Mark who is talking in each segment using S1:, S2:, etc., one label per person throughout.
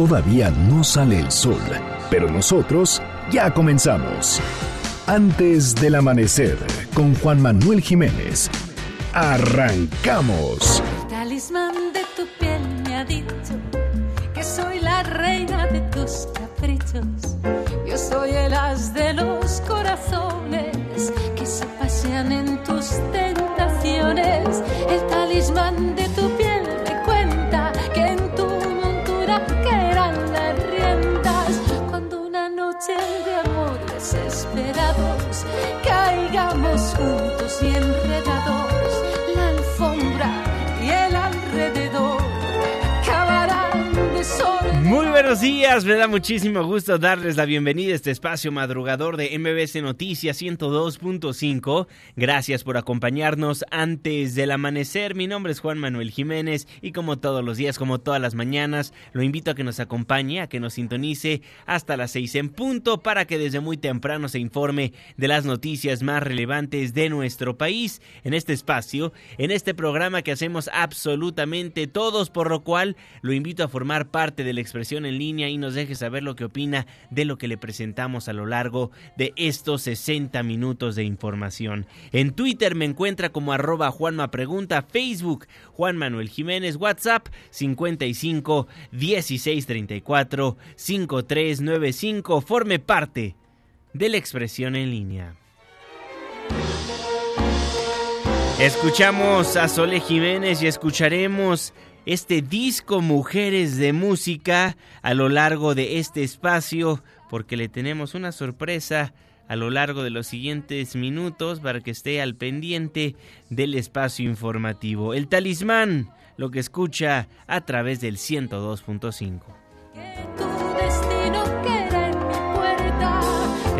S1: Todavía no sale el sol, pero nosotros ya comenzamos. Antes del amanecer, con Juan Manuel Jiménez. Arrancamos.
S2: El talismán de tu piel me ha dicho que soy la reina de tus caprichos. Yo soy el as de los corazones que se pasean en tus tentaciones. El talismán de tu caigamos juntos y enredados.
S3: Buenos días, me da muchísimo gusto darles la bienvenida a este espacio madrugador de MBC Noticias 102.5. Gracias por acompañarnos antes del amanecer. Mi nombre es Juan Manuel Jiménez y como todos los días, como todas las mañanas, lo invito a que nos acompañe, a que nos sintonice hasta las 6 en punto para que desde muy temprano se informe de las noticias más relevantes de nuestro país en este espacio, en este programa que hacemos absolutamente todos, por lo cual lo invito a formar parte de la expresión en línea y nos deje saber lo que opina de lo que le presentamos a lo largo de estos 60 minutos de información. En Twitter me encuentra como arroba Juanma Pregunta, Facebook Juan Manuel Jiménez, WhatsApp 55 16 34 5395. Forme parte de la expresión en línea. Escuchamos a Sole Jiménez y escucharemos este disco Mujeres de Música a lo largo de este espacio porque le tenemos una sorpresa a lo largo de los siguientes minutos para que esté al pendiente del espacio informativo. El talismán, lo que escucha a través del 102.5.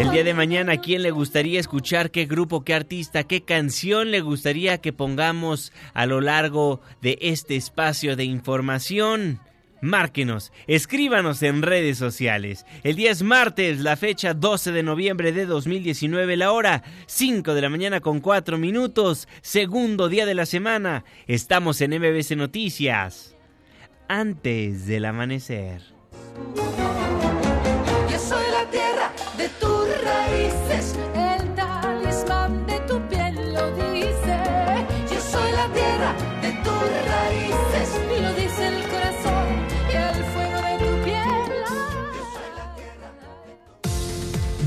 S3: El día de mañana, ¿a quién le gustaría escuchar? ¿Qué grupo, qué artista, qué canción le gustaría que pongamos a lo largo de este espacio de información? Márquenos, escríbanos en redes sociales. El día es martes, la fecha 12 de noviembre de 2019, la hora 5 de la mañana con 4 minutos, segundo día de la semana. Estamos en MBC Noticias. Antes del amanecer.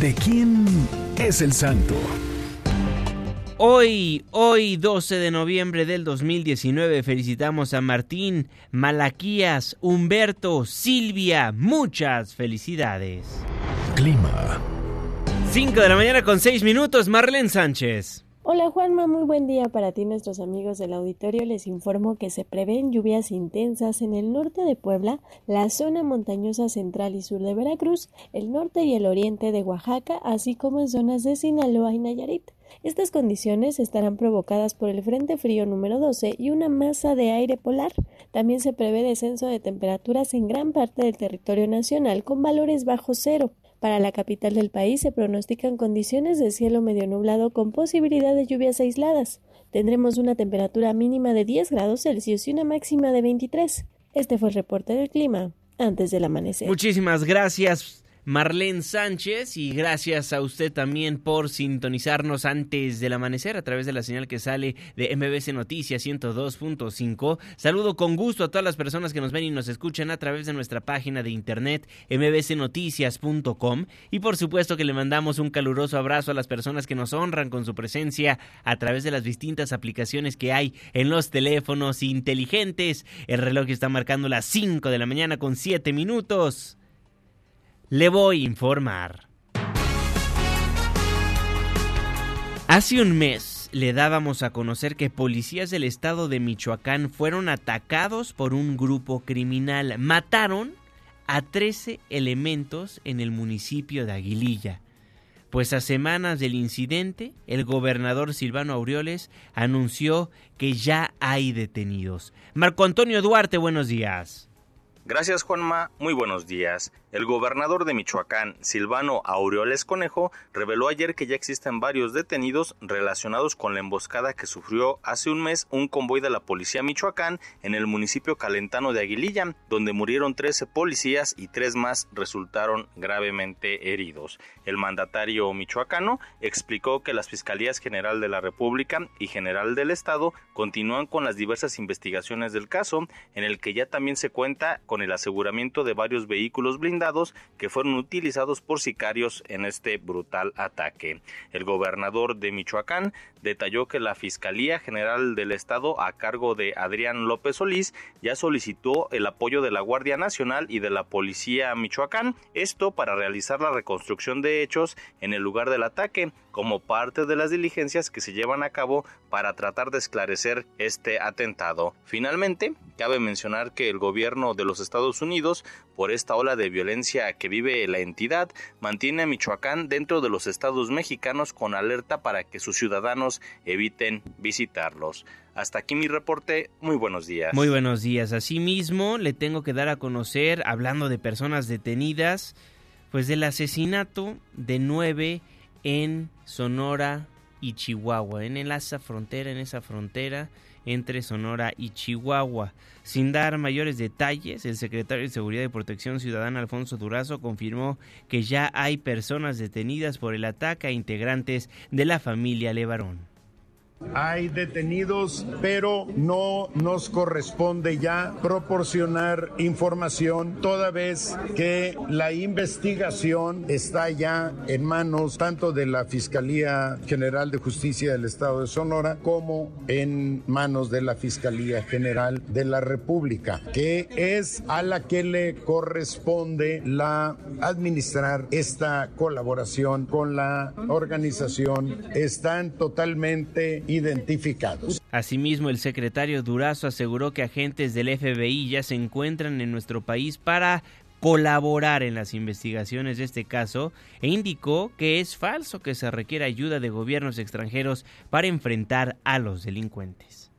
S2: ¿De
S1: quién es el santo?
S3: Hoy, hoy 12 de noviembre del 2019, felicitamos a Martín, Malaquías, Humberto, Silvia, muchas felicidades.
S1: Clima.
S3: 5 de la mañana con 6 minutos, Marlene Sánchez.
S4: Hola Juanma, muy buen día para ti nuestros amigos del auditorio. Les informo que se prevén lluvias intensas en el norte de Puebla, la zona montañosa central y sur de Veracruz, el norte y el oriente de Oaxaca, así como en zonas de Sinaloa y Nayarit. Estas condiciones estarán provocadas por el Frente Frío número 12 y una masa de aire polar. También se prevé descenso de temperaturas en gran parte del territorio nacional con valores bajo cero. Para la capital del país se pronostican condiciones de cielo medio nublado con posibilidad de lluvias aisladas. Tendremos una temperatura mínima de 10 grados Celsius y una máxima de 23. Este fue el reporte del clima antes del amanecer.
S3: Muchísimas gracias. Marlene Sánchez y gracias a usted también por sintonizarnos antes del amanecer a través de la señal que sale de MBC Noticias 102.5. Saludo con gusto a todas las personas que nos ven y nos escuchan a través de nuestra página de internet mbcnoticias.com y por supuesto que le mandamos un caluroso abrazo a las personas que nos honran con su presencia a través de las distintas aplicaciones que hay en los teléfonos inteligentes. El reloj está marcando las 5 de la mañana con 7 minutos. Le voy a informar. Hace un mes le dábamos a conocer que policías del estado de Michoacán fueron atacados por un grupo criminal. Mataron a 13 elementos en el municipio de Aguililla. Pues a semanas del incidente, el gobernador Silvano Aureoles anunció que ya hay detenidos. Marco Antonio Duarte, buenos días.
S5: Gracias Juanma, muy buenos días. El gobernador de Michoacán, Silvano Aureoles Conejo, reveló ayer que ya existen varios detenidos relacionados con la emboscada que sufrió hace un mes un convoy de la policía Michoacán en el municipio calentano de Aguililla, donde murieron 13 policías y tres más resultaron gravemente heridos. El mandatario michoacano explicó que las Fiscalías General de la República y General del Estado continúan con las diversas investigaciones del caso, en el que ya también se cuenta con el aseguramiento de varios vehículos blindados que fueron utilizados por sicarios en este brutal ataque. El gobernador de Michoacán detalló que la Fiscalía General del Estado a cargo de Adrián López Solís ya solicitó el apoyo de la Guardia Nacional y de la Policía Michoacán, esto para realizar la reconstrucción de hechos en el lugar del ataque, como parte de las diligencias que se llevan a cabo para tratar de esclarecer este atentado. Finalmente, cabe mencionar que el gobierno de los Estados Unidos, por esta ola de violencia que vive la entidad, mantiene a Michoacán dentro de los estados mexicanos con alerta para que sus ciudadanos eviten visitarlos. Hasta aquí mi reporte. Muy buenos días.
S3: Muy buenos días. Asimismo, le tengo que dar a conocer, hablando de personas detenidas, pues del asesinato de nueve en Sonora y Chihuahua, en esa frontera, en esa frontera entre Sonora y Chihuahua. Sin dar mayores detalles, el secretario de Seguridad y Protección Ciudadana Alfonso Durazo confirmó que ya hay personas detenidas por el ataque a integrantes de la familia Levarón.
S6: Hay detenidos, pero no nos corresponde ya proporcionar información toda vez que la investigación está ya en manos tanto de la Fiscalía General de Justicia del Estado de Sonora como en manos de la Fiscalía General de la República, que es a la que le corresponde la administrar esta colaboración con la organización. Están totalmente identificados.
S3: Asimismo, el secretario Durazo aseguró que agentes del FBI ya se encuentran en nuestro país para colaborar en las investigaciones de este caso e indicó que es falso que se requiera ayuda de gobiernos extranjeros para enfrentar a los delincuentes.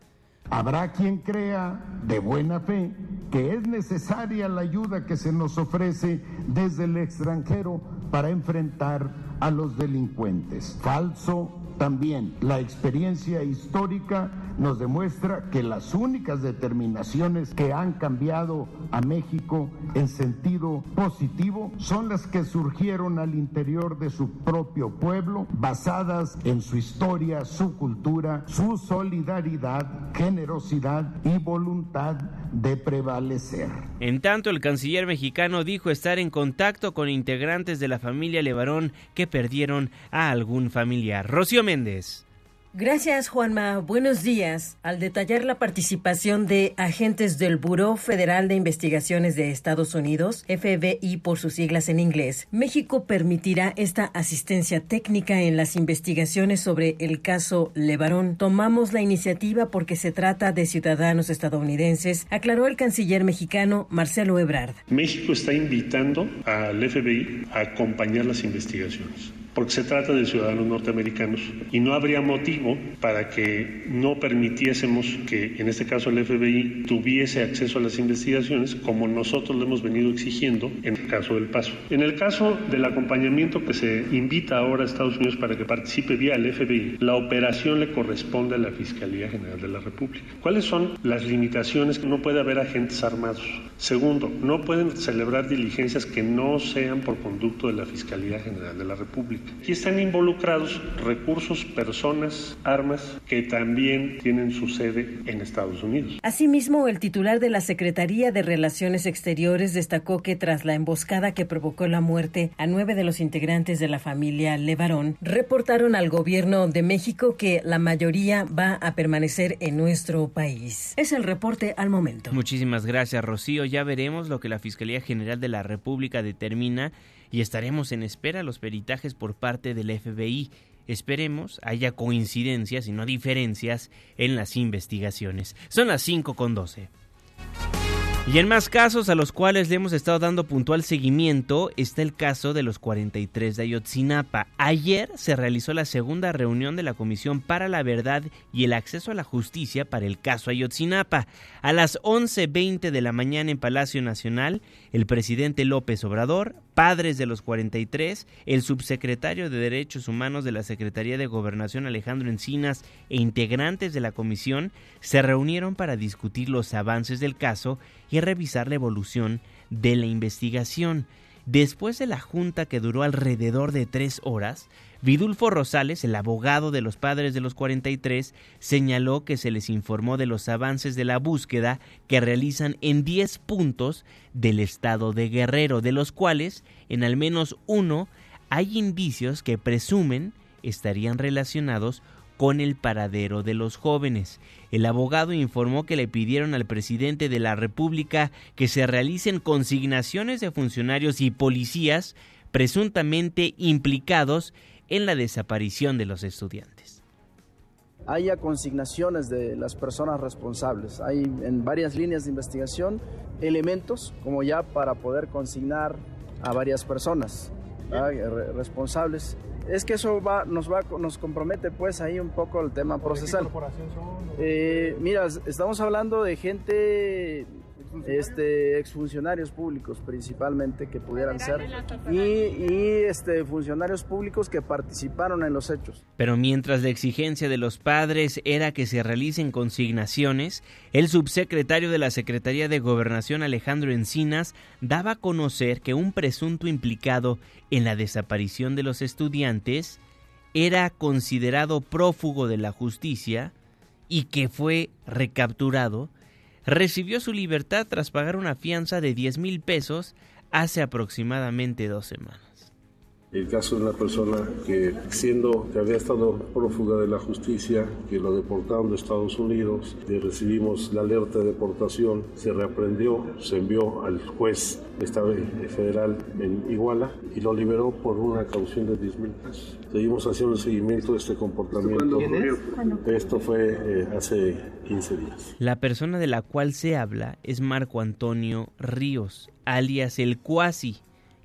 S6: Habrá quien crea de buena fe que es necesaria la ayuda que se nos ofrece desde el extranjero para enfrentar a los delincuentes. Falso también la experiencia histórica nos demuestra que las únicas determinaciones que han cambiado a México en sentido positivo son las que surgieron al interior de su propio pueblo, basadas en su historia, su cultura, su solidaridad, generosidad y voluntad de prevalecer.
S3: En tanto, el canciller mexicano dijo estar en contacto con integrantes de la familia Levarón que perdieron a algún familiar. Rocío Méndez.
S7: Gracias, Juanma. Buenos días. Al detallar la participación de agentes del Buró Federal de Investigaciones de Estados Unidos, FBI por sus siglas en inglés, México permitirá esta asistencia técnica en las investigaciones sobre el caso Levarón. Tomamos la iniciativa porque se trata de ciudadanos estadounidenses, aclaró el canciller mexicano Marcelo Ebrard.
S8: México está invitando al FBI a acompañar las investigaciones porque se trata de ciudadanos norteamericanos y no habría motivo para que no permitiésemos que, en este caso, el FBI tuviese acceso a las investigaciones como nosotros lo hemos venido exigiendo en el caso del paso. En el caso del acompañamiento que se invita ahora a Estados Unidos para que participe vía el FBI, la operación le corresponde a la Fiscalía General de la República. ¿Cuáles son las limitaciones? que No puede haber agentes armados. Segundo, no pueden celebrar diligencias que no sean por conducto de la Fiscalía General de la República. Aquí están involucrados recursos, personas, armas que también tienen su sede en Estados Unidos.
S7: Asimismo, el titular de la Secretaría de Relaciones Exteriores destacó que tras la emboscada que provocó la muerte a nueve de los integrantes de la familia Levarón, reportaron al gobierno de México que la mayoría va a permanecer en nuestro país. Es el reporte al momento.
S3: Muchísimas gracias, Rocío. Ya veremos lo que la Fiscalía General de la República determina y estaremos en espera los peritajes por parte del FBI. Esperemos haya coincidencias y no diferencias en las investigaciones. Son las 5 con 12. Y en más casos a los cuales le hemos estado dando puntual seguimiento está el caso de los 43 de Ayotzinapa. Ayer se realizó la segunda reunión de la Comisión para la Verdad y el Acceso a la Justicia para el caso Ayotzinapa. A las 11.20 de la mañana en Palacio Nacional, el presidente López Obrador, padres de los 43, el subsecretario de Derechos Humanos de la Secretaría de Gobernación Alejandro Encinas e integrantes de la comisión se reunieron para discutir los avances del caso y revisar la evolución de la investigación. Después de la junta que duró alrededor de tres horas, Vidulfo Rosales, el abogado de los padres de los 43, señaló que se les informó de los avances de la búsqueda que realizan en 10 puntos del estado de Guerrero, de los cuales en al menos uno hay indicios que presumen estarían relacionados con el paradero de los jóvenes. El abogado informó que le pidieron al presidente de la República que se realicen consignaciones de funcionarios y policías presuntamente implicados en la desaparición de los estudiantes.
S9: Haya consignaciones de las personas responsables. Hay en varias líneas de investigación elementos como ya para poder consignar a varias personas responsables es que eso va, nos va, nos compromete pues ahí un poco el tema procesal. Eh, mira, estamos hablando de gente este, exfuncionarios públicos principalmente que pudieran ser y, y, este, funcionarios públicos que participaron en los hechos.
S3: Pero mientras la exigencia de los padres era que se realicen consignaciones, el subsecretario de la Secretaría de Gobernación Alejandro Encinas daba a conocer que un presunto implicado en la desaparición de los estudiantes era considerado prófugo de la justicia y que fue recapturado recibió su libertad tras pagar una fianza de 10 mil pesos hace aproximadamente dos semanas.
S10: El caso de una persona que, siendo que había estado prófuga de la justicia, que lo deportaron de Estados Unidos, le recibimos la alerta de deportación, se reaprendió, se envió al juez esta vez federal en Iguala y lo liberó por una caución de 10 mil pesos. Seguimos haciendo el seguimiento de este comportamiento. Esto fue eh, hace 15 días.
S3: La persona de la cual se habla es Marco Antonio Ríos, alias el Cuasi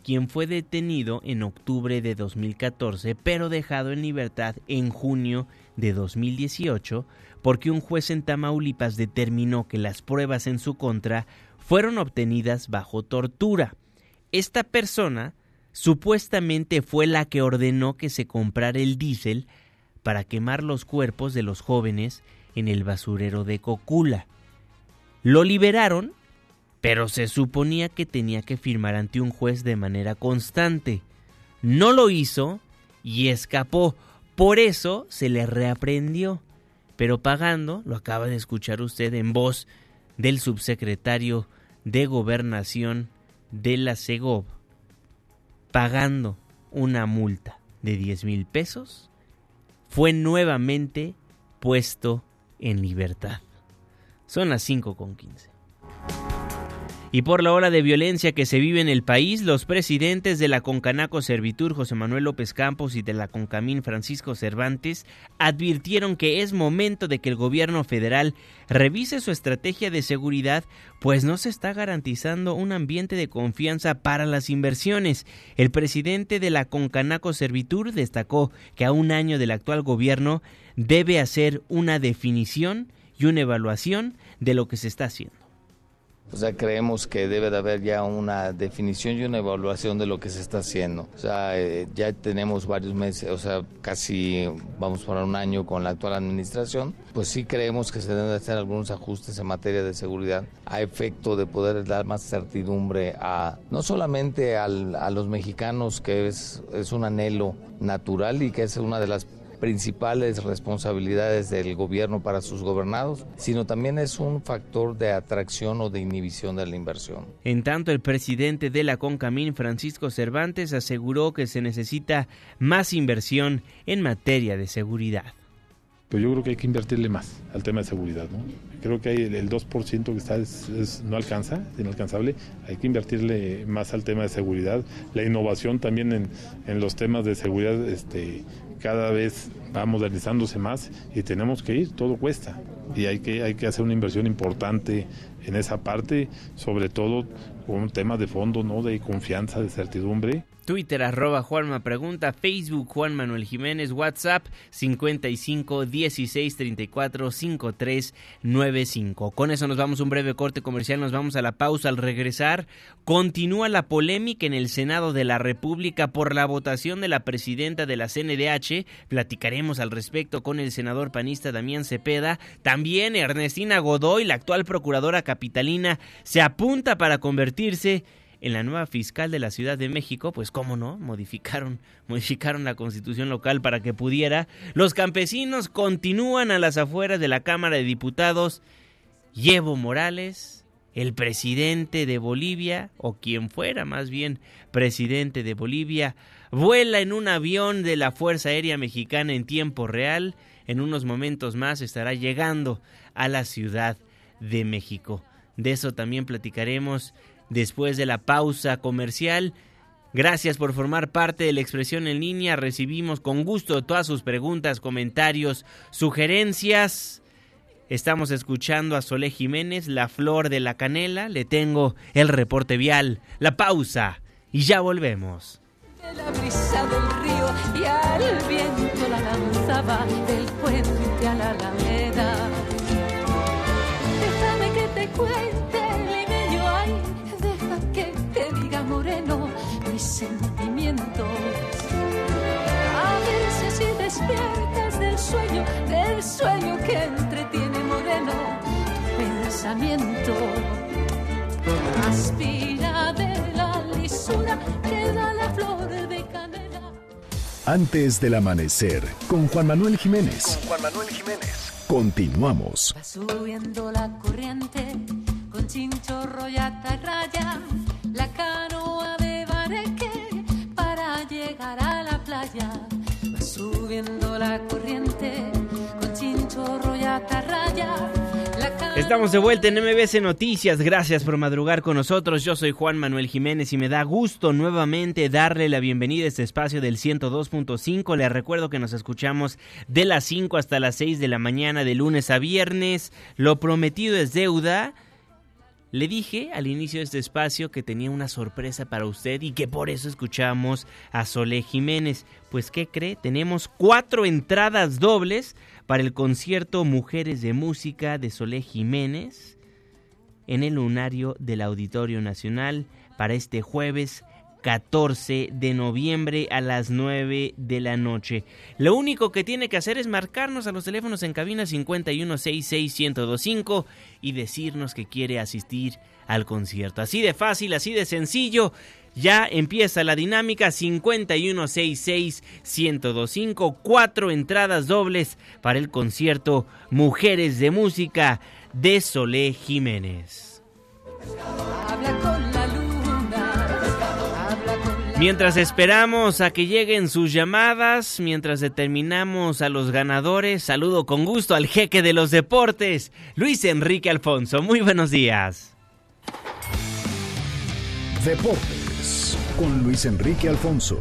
S3: quien fue detenido en octubre de 2014 pero dejado en libertad en junio de 2018 porque un juez en Tamaulipas determinó que las pruebas en su contra fueron obtenidas bajo tortura. Esta persona supuestamente fue la que ordenó que se comprara el diésel para quemar los cuerpos de los jóvenes en el basurero de Cocula. Lo liberaron pero se suponía que tenía que firmar ante un juez de manera constante. No lo hizo y escapó. Por eso se le reaprendió. Pero pagando, lo acaba de escuchar usted en voz del subsecretario de Gobernación de la Segov, pagando una multa de 10 mil pesos, fue nuevamente puesto en libertad. Son las 5 con 15. Y por la ola de violencia que se vive en el país, los presidentes de la Concanaco Servitur, José Manuel López Campos, y de la Concamín, Francisco Cervantes, advirtieron que es momento de que el gobierno federal revise su estrategia de seguridad, pues no se está garantizando un ambiente de confianza para las inversiones. El presidente de la Concanaco Servitur destacó que a un año del actual gobierno debe hacer una definición y una evaluación de lo que se está haciendo.
S11: O sea, creemos que debe de haber ya una definición y una evaluación de lo que se está haciendo. O sea, eh, ya tenemos varios meses, o sea, casi vamos por un año con la actual administración. Pues sí creemos que se deben hacer algunos ajustes en materia de seguridad a efecto de poder dar más certidumbre a no solamente a los mexicanos, que es, es un anhelo natural y que es una de las principales responsabilidades del gobierno para sus gobernados, sino también es un factor de atracción o de inhibición de la inversión.
S3: En tanto, el presidente de la CONCAMIN, Francisco Cervantes, aseguró que se necesita más inversión en materia de seguridad.
S12: Pues yo creo que hay que invertirle más al tema de seguridad, ¿no? Creo que hay el, 2% que está no alcanza, es inalcanzable. Hay que invertirle más al tema de seguridad. La innovación también en, en los temas de seguridad este, cada vez va modernizándose más y tenemos que ir, todo cuesta. Y hay que, hay que hacer una inversión importante en esa parte, sobre todo un tema de fondo, ¿no? De confianza, de certidumbre.
S3: Twitter arroba Juanma Pregunta, Facebook Juan Manuel Jiménez, WhatsApp 55 16 34 53 95. Con eso nos vamos a un breve corte comercial, nos vamos a la pausa. Al regresar, continúa la polémica en el Senado de la República por la votación de la presidenta de la CNDH. Platicaremos al respecto con el senador panista Damián Cepeda. También Ernestina Godoy, la actual procuradora capitalina, se apunta para convertirse la nueva fiscal de la Ciudad de México, pues cómo no, modificaron, modificaron la constitución local para que pudiera. Los campesinos continúan a las afueras de la Cámara de Diputados. Evo Morales, el presidente de Bolivia, o quien fuera más bien presidente de Bolivia, vuela en un avión de la Fuerza Aérea Mexicana en tiempo real. En unos momentos más estará llegando a la Ciudad de México. De eso también platicaremos después de la pausa comercial. Gracias por formar parte de la expresión en línea. Recibimos con gusto todas sus preguntas, comentarios, sugerencias. Estamos escuchando a Solé Jiménez, La Flor de la Canela. Le tengo el reporte vial, la pausa y ya volvemos.
S2: del río y al viento la lanzaba del puente a la alameda. Déjame que te cuente sentimientos. A veces si despiertas del sueño, del sueño que entretiene moreno pensamiento. Aspira de la lisura que da la flor de canela.
S1: Antes del amanecer, con Juan Manuel Jiménez.
S13: Con Juan Manuel Jiménez.
S1: Continuamos.
S2: Va subiendo la corriente con chinchorro y atarraya, y.
S3: Estamos de vuelta en MBC Noticias. Gracias por madrugar con nosotros. Yo soy Juan Manuel Jiménez y me da gusto nuevamente darle la bienvenida a este espacio del 102.5. Les recuerdo que nos escuchamos de las 5 hasta las 6 de la mañana de lunes a viernes. Lo prometido es deuda. Le dije al inicio de este espacio que tenía una sorpresa para usted y que por eso escuchamos a Sole Jiménez. Pues ¿qué cree? Tenemos cuatro entradas dobles para el concierto Mujeres de Música de Sole Jiménez en el lunario del Auditorio Nacional para este jueves 14 de noviembre a las 9 de la noche. Lo único que tiene que hacer es marcarnos a los teléfonos en cabina 5166125 y decirnos que quiere asistir al concierto. Así de fácil, así de sencillo. Ya empieza la dinámica 5166125, cuatro entradas dobles para el concierto Mujeres de Música de Solé Jiménez. Mientras esperamos a que lleguen sus llamadas, mientras determinamos a los ganadores, saludo con gusto al jeque de los deportes, Luis Enrique Alfonso. Muy buenos días.
S1: Deportes con Luis Enrique Alfonso.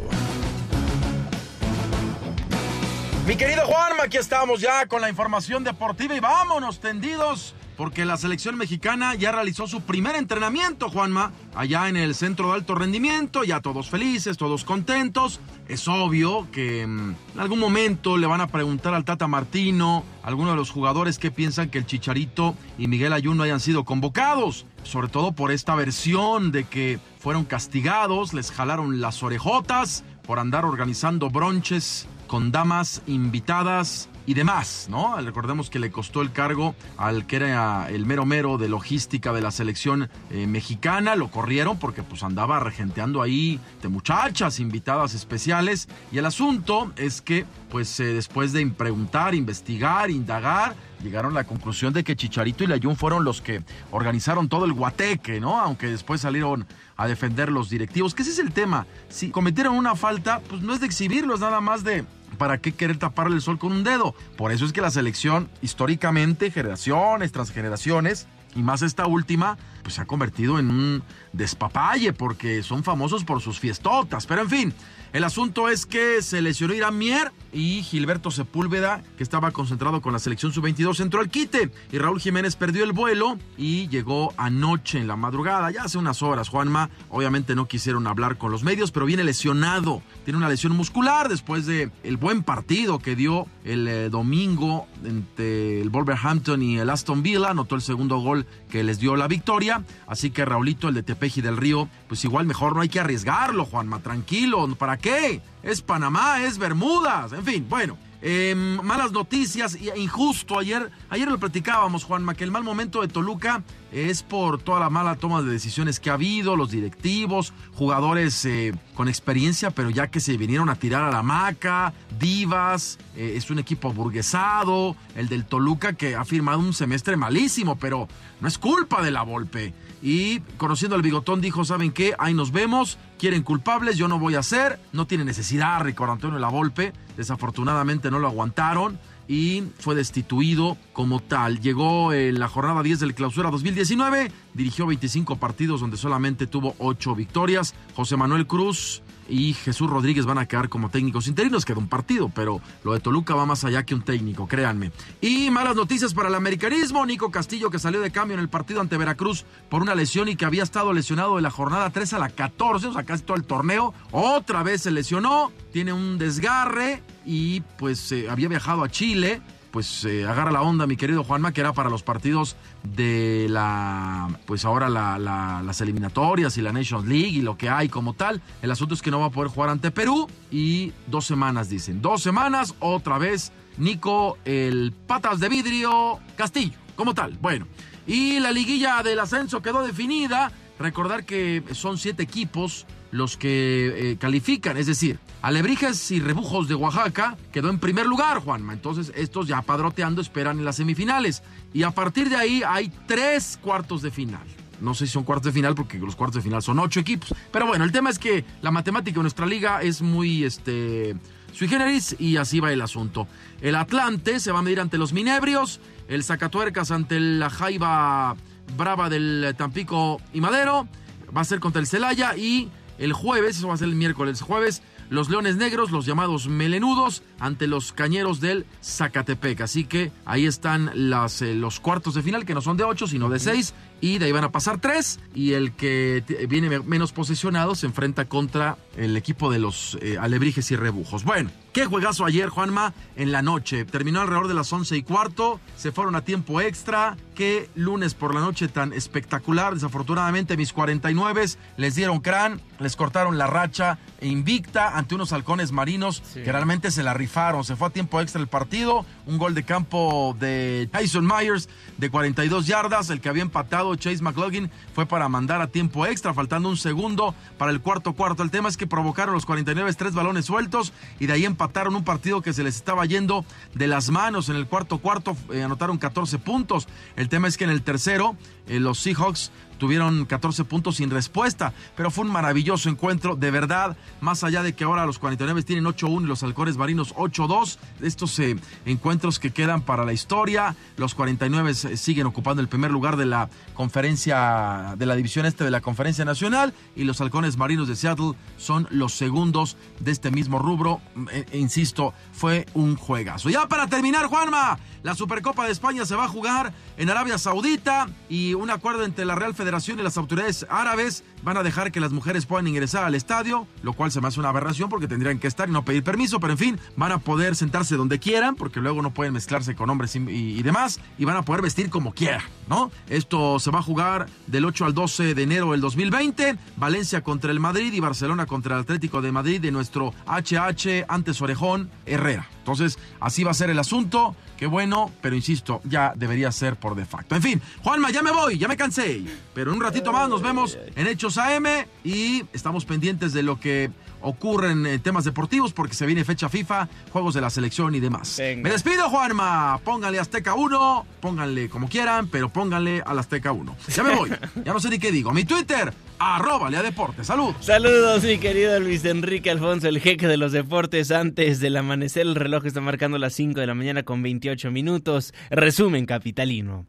S14: Mi querido Juanma, aquí estamos ya con la información deportiva y vámonos tendidos porque la selección mexicana ya realizó su primer entrenamiento, Juanma, allá en el centro de alto rendimiento, ya todos felices, todos contentos. Es obvio que mm, en algún momento le van a preguntar al Tata Martino, algunos de los jugadores que piensan que el Chicharito y Miguel Ayuno hayan sido convocados, sobre todo por esta versión de que fueron castigados, les jalaron las orejotas por andar organizando bronches con damas invitadas y demás, ¿no? Recordemos que le costó el cargo al que era el mero mero de logística de la selección eh, mexicana, lo corrieron porque pues andaba regenteando ahí de muchachas invitadas especiales y el asunto es que pues eh, después de preguntar, investigar, indagar, llegaron a la conclusión de que Chicharito y Layún fueron los que organizaron todo el guateque, ¿no? Aunque después salieron a defender los directivos, que ese es el tema. Si cometieron una falta, pues no es de exhibirlos, nada más de ¿Para qué querer taparle el sol con un dedo? Por eso es que la selección, históricamente, generaciones tras generaciones, y más esta última, pues se ha convertido en un despapalle porque son famosos por sus fiestotas. Pero en fin, el asunto es que se lesionó Irán Mier y Gilberto Sepúlveda, que estaba concentrado con la selección sub-22, entró al quite y Raúl Jiménez perdió el vuelo y llegó anoche en la madrugada, ya hace unas horas. Juanma, obviamente no quisieron hablar con los medios, pero viene lesionado, tiene una lesión muscular después de el buen partido que dio el eh, domingo entre el Wolverhampton y el Aston Villa, anotó el segundo gol que les dio la victoria, así que Raulito, el de Tepeji del Río, pues igual mejor no hay que arriesgarlo, Juanma, tranquilo, ¿para qué? Es Panamá, es Bermudas, en fin, bueno. Em, malas noticias, injusto. Ayer, ayer lo platicábamos, Juanma, que el mal momento de Toluca es por toda la mala toma de decisiones que ha habido, los directivos, jugadores eh, con experiencia, pero ya que se vinieron a tirar a la maca, divas, eh, es un equipo burguesado, el del Toluca que ha firmado un semestre malísimo, pero no es culpa de la Volpe. Y conociendo al bigotón dijo, ¿saben qué? Ahí nos vemos, quieren culpables, yo no voy a hacer, no tiene necesidad Ricardo Antonio La Volpe, desafortunadamente no lo aguantaron y fue destituido como tal. Llegó en la jornada 10 del clausura 2019, dirigió 25 partidos donde solamente tuvo 8 victorias. José Manuel Cruz y Jesús Rodríguez van a quedar como técnicos interinos, queda un partido, pero lo de Toluca va más allá que un técnico, créanme. Y malas noticias para el americanismo, Nico Castillo que salió de cambio en el partido ante Veracruz por una lesión y que había estado lesionado de la jornada 3 a la 14, o sea, casi todo el torneo, otra vez se lesionó, tiene un desgarre y pues eh, había viajado a Chile pues eh, agarra la onda, mi querido Juanma, que era para los partidos de la, pues ahora las eliminatorias y la Nations League y lo que hay como tal. El asunto es que no va a poder jugar ante Perú y dos semanas, dicen. Dos semanas, otra vez, Nico, el patas de vidrio, Castillo, como tal. Bueno, y la liguilla del ascenso quedó definida. Recordar que son siete equipos los que eh, califican, es decir, Alebrijes y Rebujos de Oaxaca quedó en primer lugar, Juanma. Entonces, estos ya padroteando esperan en las semifinales. Y a partir de ahí hay tres cuartos de final. No sé si son cuartos de final porque los cuartos de final son ocho equipos. Pero bueno, el tema es que la matemática de nuestra liga es muy este, sui generis y así va el asunto. El Atlante se va a medir ante los Minebrios, el Zacatuercas ante la Jaiba Brava del Tampico y Madero, va a ser contra el Celaya y el jueves, eso va a ser el miércoles jueves, los Leones Negros, los llamados melenudos, ante los Cañeros del Zacatepec. Así que ahí están las, eh, los cuartos de final, que no son de ocho, sino de seis y de ahí van a pasar tres y el que viene menos posesionado se enfrenta contra el equipo de los eh, alebrijes y rebujos. Bueno, qué juegazo ayer, Juanma, en la noche. Terminó alrededor de las once y cuarto, se fueron a tiempo extra. Qué lunes por la noche tan espectacular. Desafortunadamente mis 49 les dieron crán, les cortaron la racha invicta ante unos halcones marinos que realmente se la rifaron. Se fue a tiempo extra el partido, un gol de campo de Tyson Myers de 42 yardas, el que había empatado Chase McLaughlin fue para mandar a tiempo extra, faltando un segundo para el cuarto cuarto. El tema es que provocaron los 49 tres balones sueltos y de ahí empataron un partido que se les estaba yendo de las manos. En el cuarto cuarto eh, anotaron 14 puntos. El tema es que en el tercero eh, los Seahawks tuvieron 14 puntos sin respuesta, pero fue un maravilloso encuentro, de verdad, más allá de que ahora los 49 tienen 8-1 y los halcones marinos 8-2, estos eh, encuentros que quedan para la historia, los 49 siguen ocupando el primer lugar de la conferencia, de la división este de la conferencia nacional, y los halcones marinos de Seattle son los segundos de este mismo rubro, e, e insisto, fue un juegazo. Ya para terminar, Juanma, la Supercopa de España se va a jugar en Arabia Saudita y un acuerdo entre la Real Federación y las autoridades árabes van a dejar que las mujeres puedan ingresar al estadio, lo cual se me hace una aberración porque tendrían que estar y no pedir permiso, pero en fin, van a poder sentarse donde quieran porque luego no pueden mezclarse con hombres y, demás y van a poder vestir como quieran, ¿no? Esto se va a jugar del 8 al 12 de enero del 2020, Valencia contra el Madrid y Barcelona contra el Atlético de Madrid de nuestro HH antes Orejón Herrera. Entonces, así va a ser el asunto. Qué bueno, pero insisto, ya debería ser por de facto. En fin, Juanma, ya me voy, ya me cansé. Pero en un ratito más nos vemos en Hechos AM y estamos pendientes de lo que ocurre en temas deportivos porque se viene fecha FIFA, juegos de la selección y demás. Me despido, Juanma. Pónganle Azteca 1, pónganle como quieran, pero pónganle al Azteca 1. Ya me voy, ya no sé ni qué digo. Mi Twitter, arroba Lea Deportes. Salud.
S3: Saludos, mi querido Luis Enrique Alfonso, el jeque de los deportes. Antes del amanecer, el reloj está marcando las 5 de la mañana con 28 minutos. Resumen capitalino.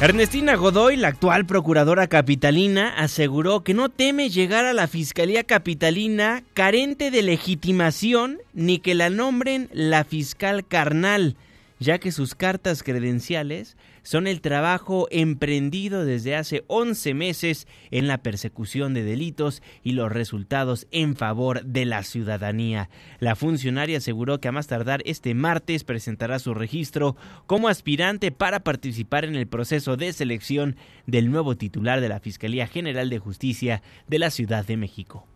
S3: Ernestina Godoy, la actual procuradora capitalina, aseguró que no teme llegar a la Fiscalía Capitalina carente de legitimación ni que la nombren la fiscal carnal, ya que sus cartas credenciales son el trabajo emprendido desde hace 11 meses en la persecución de delitos y los resultados en favor de la ciudadanía. La funcionaria aseguró que a más tardar este martes presentará su registro como aspirante para participar en el proceso de selección del nuevo titular de la Fiscalía General de Justicia de la Ciudad de México.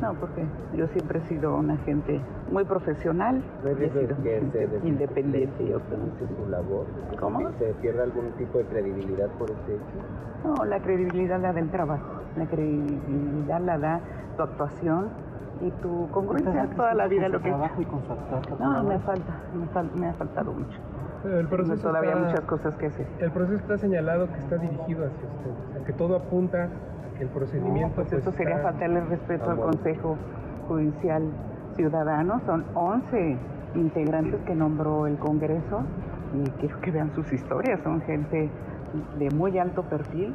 S13: No, porque yo siempre he sido una gente muy profesional, independiente.
S15: su labor?
S13: ¿Cómo?
S15: ¿Se pierde algún tipo de credibilidad por este hecho?
S13: No, la credibilidad la da el trabajo, la credibilidad la da tu actuación y tu congruencia toda la vida lo que
S15: trabajo y con su actuación.
S13: No, me falta, me, fal me ha faltado mucho.
S16: El proceso
S13: todavía
S16: está,
S13: muchas cosas que hacer.
S16: El proceso está señalado que está dirigido hacia usted, o que todo apunta el procedimiento...
S13: No, pues,
S16: pues,
S13: eso sería
S16: está...
S13: faltarle el respeto al Consejo Judicial Ciudadano. Son 11 integrantes que nombró el Congreso y quiero que vean sus historias. Son gente de muy alto perfil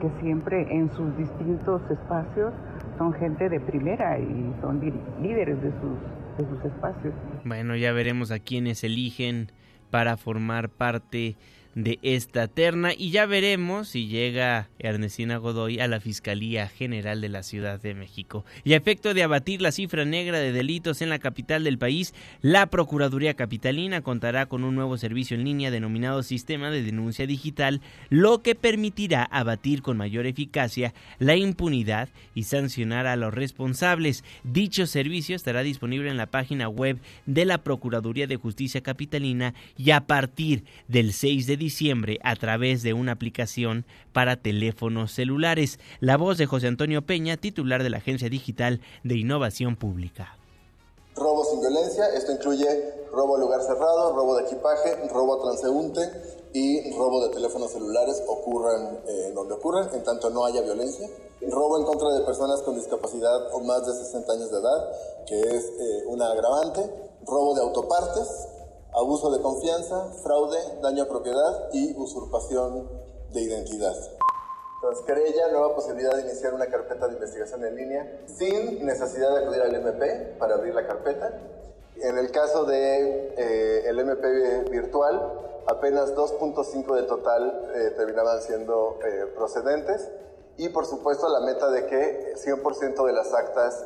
S13: que siempre en sus distintos espacios son gente de primera y son líderes de sus, de sus espacios.
S3: Bueno, ya veremos a quienes eligen para formar parte de esta terna y ya veremos si llega Ernestina Godoy a la Fiscalía General de la Ciudad de México. Y a efecto de abatir la cifra negra de delitos en la capital del país, la Procuraduría Capitalina contará con un nuevo servicio en línea denominado Sistema de Denuncia Digital, lo que permitirá abatir con mayor eficacia la impunidad y sancionar a los responsables. Dicho servicio estará disponible en la página web de la Procuraduría de Justicia Capitalina y a partir del 6 de diciembre a través de una aplicación para teléfonos celulares. La voz de José Antonio Peña, titular de la Agencia Digital de Innovación Pública.
S17: Robo sin violencia, esto incluye robo a lugar cerrado, robo de equipaje, robo a transeúnte y robo de teléfonos celulares ocurran eh, donde ocurran, en tanto no haya violencia. Robo en contra de personas con discapacidad o más de 60 años de edad, que es eh, una agravante. Robo de autopartes, abuso de confianza, fraude, daño a propiedad y usurpación de identidad. Entonces, querella, nueva posibilidad de iniciar una carpeta de investigación en línea sin necesidad de acudir al MP para abrir la carpeta. En el caso de eh, el MP virtual, apenas 2.5 de total eh, terminaban siendo eh, procedentes y por supuesto la meta de que 100% de las actas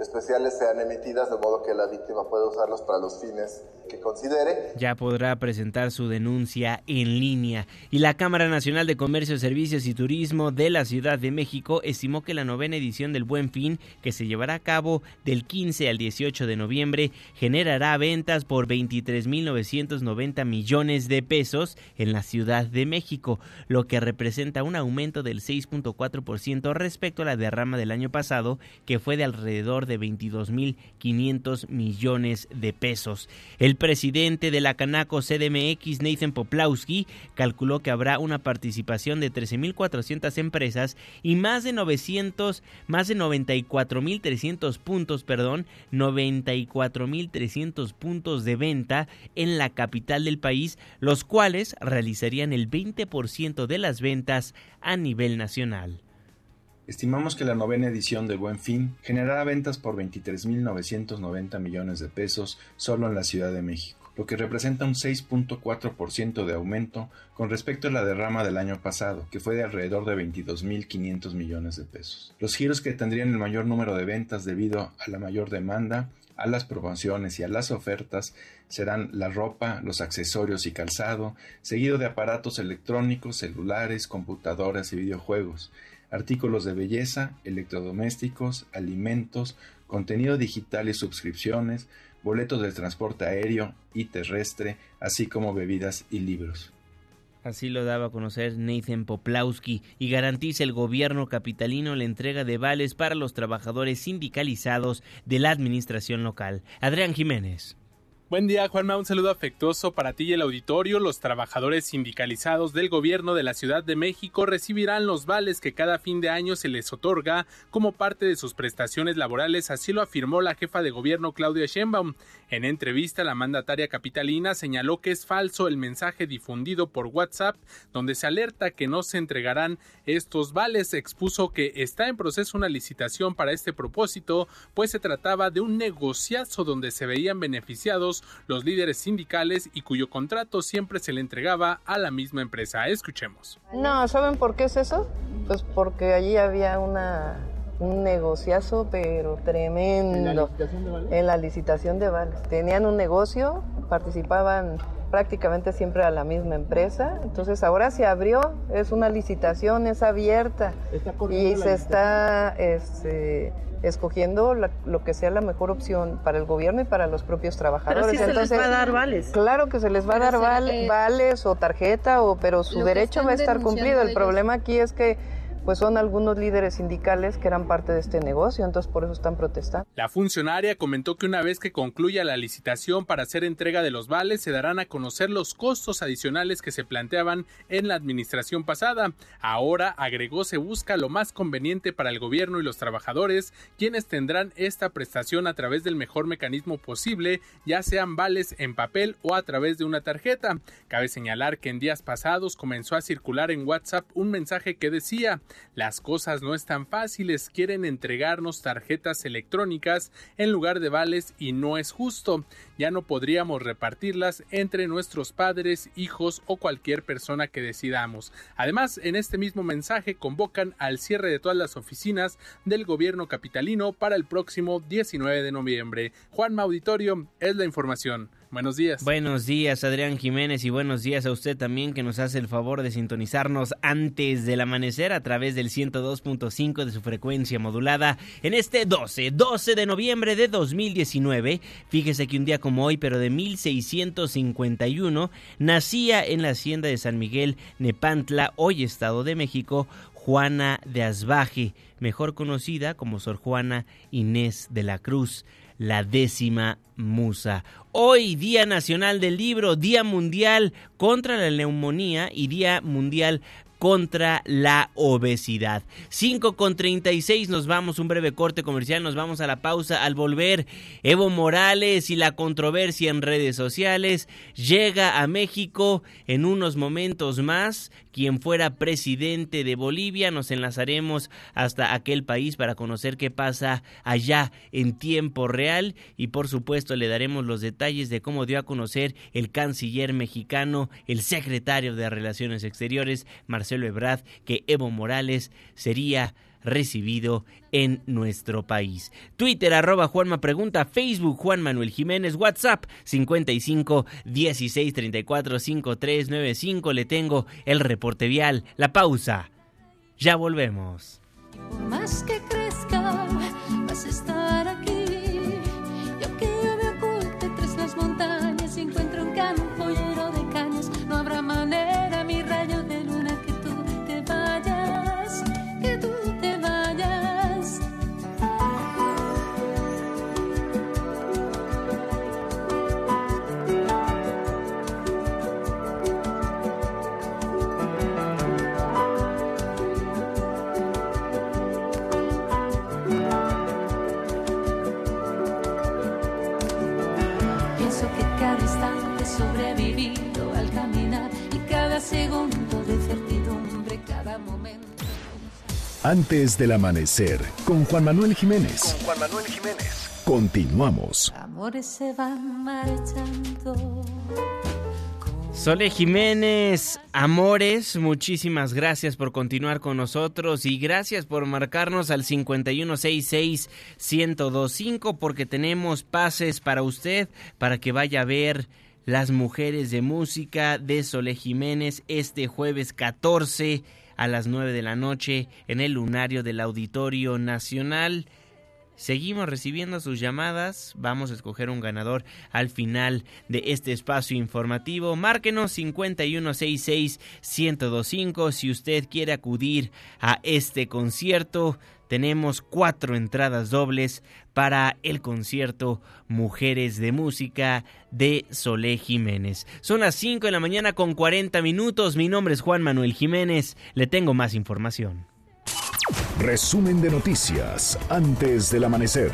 S17: especiales sean emitidas de modo que la víctima pueda usarlos para los fines que considere.
S3: Ya podrá presentar su denuncia en línea. Y la Cámara Nacional de Comercio, Servicios y Turismo de la Ciudad de México estimó que la novena edición del Buen Fin, que se llevará a cabo del 15 al 18 de noviembre, generará ventas por 23.990 millones de pesos en la Ciudad de México, lo que representa un aumento del 6.4% respecto a la derrama del año pasado, que fue de alrededor de 22.500 millones de pesos. El presidente de la Canaco CDMX, Nathan Poplawski, calculó que habrá una participación de 13.400 empresas y más de 900, más de 94.300 puntos, perdón, 94.300 puntos de venta en la capital del país, los cuales realizarían el 20% de las ventas a nivel nacional.
S18: Estimamos que la novena edición del Buen Fin generará ventas por 23.990 millones de pesos solo en la Ciudad de México, lo que representa un 6.4% de aumento con respecto a la derrama del año pasado, que fue de alrededor de 22.500 millones de pesos. Los giros que tendrían el mayor número de ventas debido a la mayor demanda a las promociones y a las ofertas serán la ropa, los accesorios y calzado, seguido de aparatos electrónicos, celulares, computadoras y videojuegos artículos de belleza, electrodomésticos, alimentos, contenido digital y suscripciones, boletos de transporte aéreo y terrestre, así como bebidas y libros.
S3: Así lo daba a conocer Nathan Poplawski y garantiza el gobierno capitalino la entrega de vales para los trabajadores sindicalizados de la administración local. Adrián Jiménez.
S19: Buen día, Juanma. Un saludo afectuoso para ti y el auditorio. Los trabajadores sindicalizados del gobierno de la Ciudad de México recibirán los vales que cada fin de año se les otorga como parte de sus prestaciones laborales, así lo afirmó la jefa de gobierno Claudia Sheinbaum. En entrevista, la mandataria capitalina señaló que es falso el mensaje difundido por WhatsApp donde se alerta que no se entregarán estos vales. Expuso que está en proceso una licitación para este propósito, pues se trataba de un negociazo donde se veían beneficiados los líderes sindicales y cuyo contrato siempre se le entregaba a la misma empresa. Escuchemos.
S20: No, ¿saben por qué es eso? Pues porque allí había una un negociazo, pero tremendo. ¿En la licitación de vales? En la licitación de vales. Tenían un negocio, participaban prácticamente siempre a la misma empresa. Entonces ahora se abrió, es una licitación, es abierta y se está este, escogiendo lo que sea la mejor opción para el gobierno y para los propios trabajadores.
S21: Pero sí se les va a dar vales.
S20: Claro que se les va a dar vales o tarjeta, o, pero su derecho va a estar cumplido. El problema aquí es que pues son algunos líderes sindicales que eran parte de este negocio, entonces por eso están protestando.
S19: La funcionaria comentó que una vez que concluya la licitación para hacer entrega de los vales, se darán a conocer los costos adicionales que se planteaban en la administración pasada. Ahora, agregó, se busca lo más conveniente para el gobierno y los trabajadores, quienes tendrán esta prestación a través del mejor mecanismo posible, ya sean vales en papel o a través de una tarjeta. Cabe señalar que en días pasados comenzó a circular en WhatsApp un mensaje que decía las cosas no están fáciles, quieren entregarnos tarjetas electrónicas en lugar de vales y no es justo. Ya no podríamos repartirlas entre nuestros padres, hijos o cualquier persona que decidamos. Además, en este mismo mensaje convocan al cierre de todas las oficinas del gobierno capitalino para el próximo 19 de noviembre. Juan Mauditorio es la información. Buenos días.
S3: Buenos días, Adrián Jiménez, y buenos días a usted también que nos hace el favor de sintonizarnos antes del amanecer a través del 102.5 de su frecuencia modulada en este 12, 12 de noviembre de 2019. Fíjese que un día como hoy, pero de 1651, nacía en la hacienda de San Miguel Nepantla, hoy Estado de México, Juana de Asbaje, mejor conocida como Sor Juana Inés de la Cruz la décima musa. Hoy, Día Nacional del Libro, Día Mundial contra la Neumonía y Día Mundial contra la obesidad. 5 con 36 nos vamos, un breve corte comercial, nos vamos a la pausa. Al volver, Evo Morales y la controversia en redes sociales llega a México en unos momentos más. Quien fuera presidente de Bolivia, nos enlazaremos hasta aquel país para conocer qué pasa allá en tiempo real. Y por supuesto le daremos los detalles de cómo dio a conocer el canciller mexicano, el secretario de Relaciones Exteriores, Marcelo Ebrard que Evo Morales sería recibido en nuestro país. Twitter arroba Juanma Pregunta, Facebook Juan Manuel Jiménez, WhatsApp 55 16 34 53 95. Le tengo el reporte vial, la pausa. Ya volvemos.
S2: más que crezca, segundo de certidumbre, cada momento.
S1: Antes del amanecer, con Juan Manuel Jiménez.
S2: Juan Manuel Jiménez.
S1: Continuamos.
S2: Amores se van marchando.
S3: Sole Jiménez, amores, muchísimas gracias por continuar con nosotros y gracias por marcarnos al 5166-1025 porque tenemos pases para usted para que vaya a ver las mujeres de música de Sole Jiménez este jueves 14 a las 9 de la noche en el lunario del Auditorio Nacional. Seguimos recibiendo sus llamadas. Vamos a escoger un ganador al final de este espacio informativo. Márquenos 5166-1025 si usted quiere acudir a este concierto. Tenemos cuatro entradas dobles para el concierto Mujeres de Música de Solé Jiménez. Son las 5 de la mañana con 40 minutos. Mi nombre es Juan Manuel Jiménez. Le tengo más información.
S1: Resumen de noticias antes del amanecer.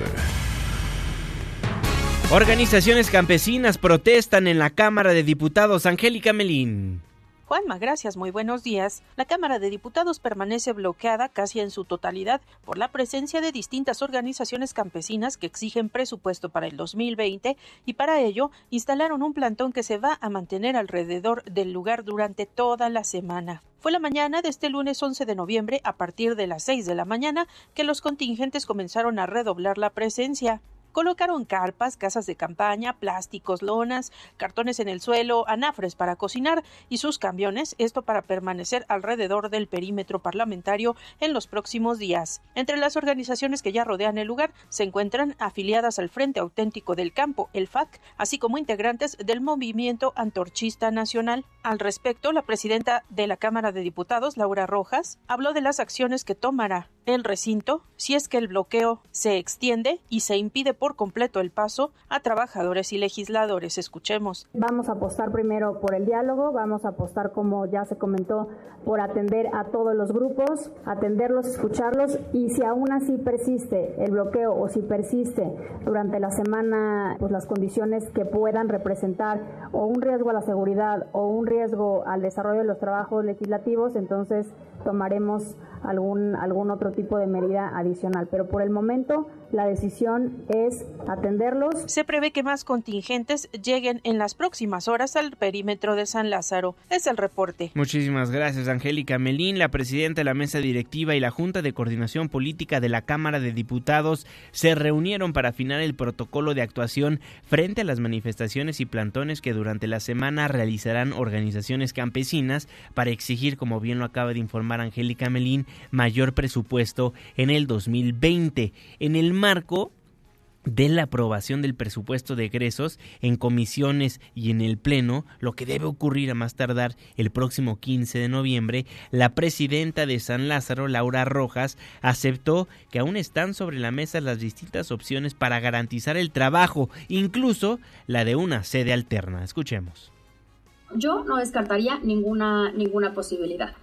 S3: Organizaciones campesinas protestan en la Cámara de Diputados. Angélica Melín.
S21: Juanma, gracias, muy buenos días. La Cámara de Diputados permanece bloqueada casi en su totalidad por la presencia de distintas organizaciones campesinas que exigen presupuesto para el 2020 y para ello instalaron un plantón que se va a mantener alrededor del lugar durante toda la semana. Fue la mañana de este lunes 11 de noviembre, a partir de las 6 de la mañana, que los contingentes comenzaron a redoblar la presencia. Colocaron carpas, casas de campaña, plásticos, lonas, cartones en el suelo, anafres para cocinar y sus camiones, esto para permanecer alrededor del perímetro parlamentario en los próximos días. Entre las organizaciones que ya rodean el lugar se encuentran afiliadas al Frente Auténtico del Campo, el FAC, así como integrantes del Movimiento Antorchista Nacional. Al respecto, la presidenta de la Cámara de Diputados, Laura Rojas, habló de las acciones que tomará el recinto si es que el bloqueo se extiende y se impide por completo el paso a trabajadores y legisladores. Escuchemos.
S22: Vamos a apostar primero por el diálogo, vamos a apostar, como ya se comentó, por atender a todos los grupos, atenderlos, escucharlos y si aún así persiste el bloqueo o si persiste durante la semana pues las condiciones que puedan representar o un riesgo a la seguridad o un riesgo al desarrollo de los trabajos legislativos, entonces tomaremos algún, algún otro tipo de medida adicional. Pero por el momento la decisión es atenderlos.
S21: Se prevé que más contingentes lleguen en las próximas horas al perímetro de San Lázaro. Es el reporte.
S3: Muchísimas gracias, Angélica Melín. La presidenta de la mesa directiva y la Junta de Coordinación Política de la Cámara de Diputados se reunieron para afinar el protocolo de actuación frente a las manifestaciones y plantones que durante la semana realizarán organizaciones campesinas para exigir, como bien lo acaba de informar Angélica Melín, mayor presupuesto en el 2020. En el marco de la aprobación del presupuesto de egresos en comisiones y en el Pleno, lo que debe ocurrir a más tardar el próximo 15 de noviembre, la presidenta de San Lázaro, Laura Rojas, aceptó que aún están sobre la mesa las distintas opciones para garantizar el trabajo, incluso la de una sede alterna. Escuchemos.
S23: Yo no descartaría ninguna, ninguna posibilidad,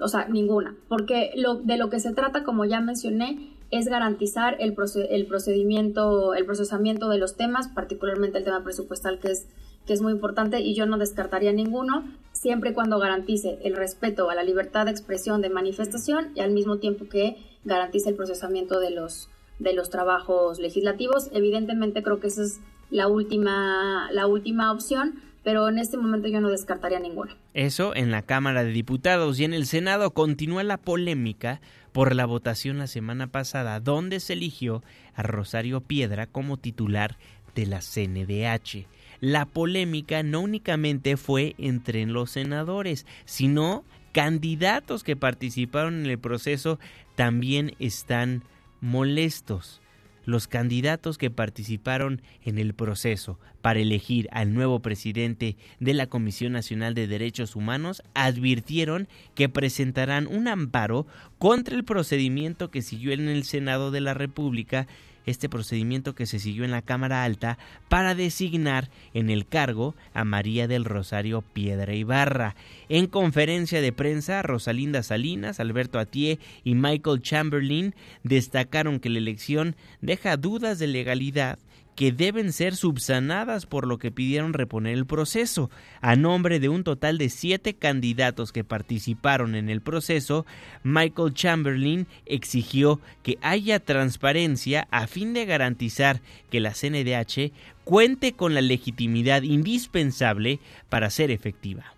S23: o sea, ninguna, porque lo, de lo que se trata, como ya mencioné, es garantizar el, el procedimiento, el procesamiento de los temas, particularmente el tema presupuestal que es, que es muy importante y yo no descartaría ninguno, siempre cuando garantice el respeto a la libertad de expresión, de manifestación y al mismo tiempo que garantice el procesamiento de los, de los trabajos legislativos. Evidentemente creo que esa es la última, la última opción, pero en este momento yo no descartaría ninguna.
S3: Eso en la Cámara de Diputados y en el Senado continúa la polémica por la votación la semana pasada, donde se eligió a Rosario Piedra como titular de la CNDH. La polémica no únicamente fue entre los senadores, sino candidatos que participaron en el proceso también están molestos los candidatos que participaron en el proceso para elegir al nuevo presidente de la Comisión Nacional de Derechos Humanos advirtieron que presentarán un amparo contra el procedimiento que siguió en el Senado de la República este procedimiento que se siguió en la Cámara Alta para designar en el cargo a María del Rosario Piedra Ibarra. En conferencia de prensa, Rosalinda Salinas, Alberto Atié y Michael Chamberlain destacaron que la elección deja dudas de legalidad que deben ser subsanadas por lo que pidieron reponer el proceso. A nombre de un total de siete candidatos que participaron en el proceso, Michael Chamberlain exigió que haya transparencia a fin de garantizar que la CNDH cuente con la legitimidad indispensable para ser efectiva.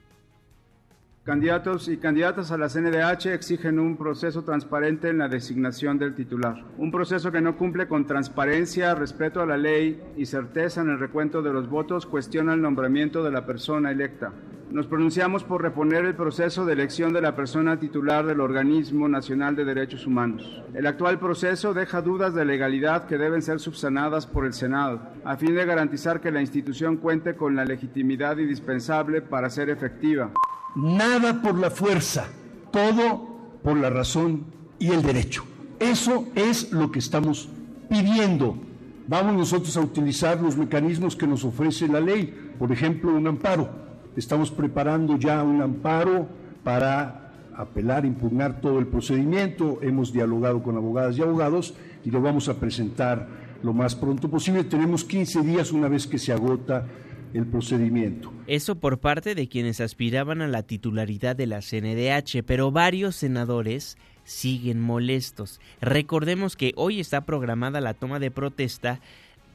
S24: Candidatos y candidatas a la CNDH exigen un proceso transparente en la designación del titular. Un proceso que no cumple con transparencia, respeto a la ley y certeza en el recuento de los votos cuestiona el nombramiento de la persona electa. Nos pronunciamos por reponer el proceso de elección de la persona titular del Organismo Nacional de Derechos Humanos. El actual proceso deja dudas de legalidad que deben ser subsanadas por el Senado, a fin de garantizar que la institución cuente con la legitimidad indispensable para ser efectiva.
S25: Nada por la fuerza, todo por la razón y el derecho. Eso es lo que estamos pidiendo. Vamos nosotros a utilizar los mecanismos que nos ofrece la ley, por ejemplo, un amparo. Estamos preparando ya un amparo para apelar, impugnar todo el procedimiento. Hemos dialogado con abogadas y abogados y lo vamos a presentar lo más pronto posible. Tenemos 15 días una vez que se agota el procedimiento.
S3: Eso por parte de quienes aspiraban a la titularidad de la CNDH, pero varios senadores siguen molestos. Recordemos que hoy está programada la toma de protesta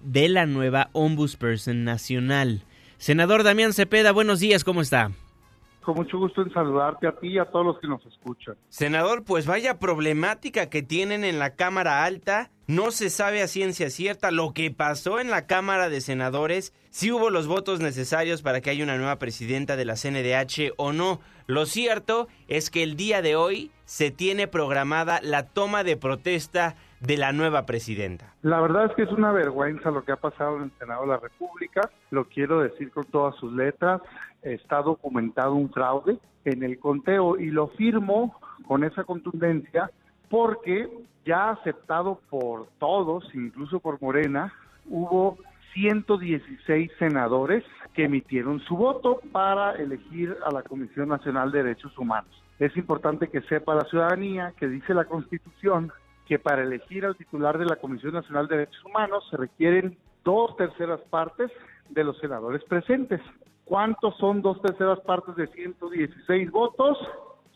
S3: de la nueva Ombudsperson Nacional. Senador Damián Cepeda, buenos días, ¿cómo está?
S26: Con mucho gusto en saludarte a ti y a todos los que nos escuchan.
S3: Senador, pues vaya problemática que tienen en la Cámara Alta. No se sabe a ciencia cierta lo que pasó en la Cámara de Senadores, si hubo los votos necesarios para que haya una nueva presidenta de la CNDH o no. Lo cierto es que el día de hoy se tiene programada la toma de protesta de la nueva presidenta.
S26: La verdad es que es una vergüenza lo que ha pasado en el Senado de la República, lo quiero decir con todas sus letras, está documentado un fraude en el conteo y lo firmo con esa contundencia porque ya aceptado por todos, incluso por Morena, hubo 116 senadores que emitieron su voto para elegir a la Comisión Nacional de Derechos Humanos. Es importante que sepa la ciudadanía que dice la Constitución que para elegir al titular de la Comisión Nacional de Derechos Humanos se requieren dos terceras partes de los senadores presentes. ¿Cuántos son dos terceras partes de 116 votos?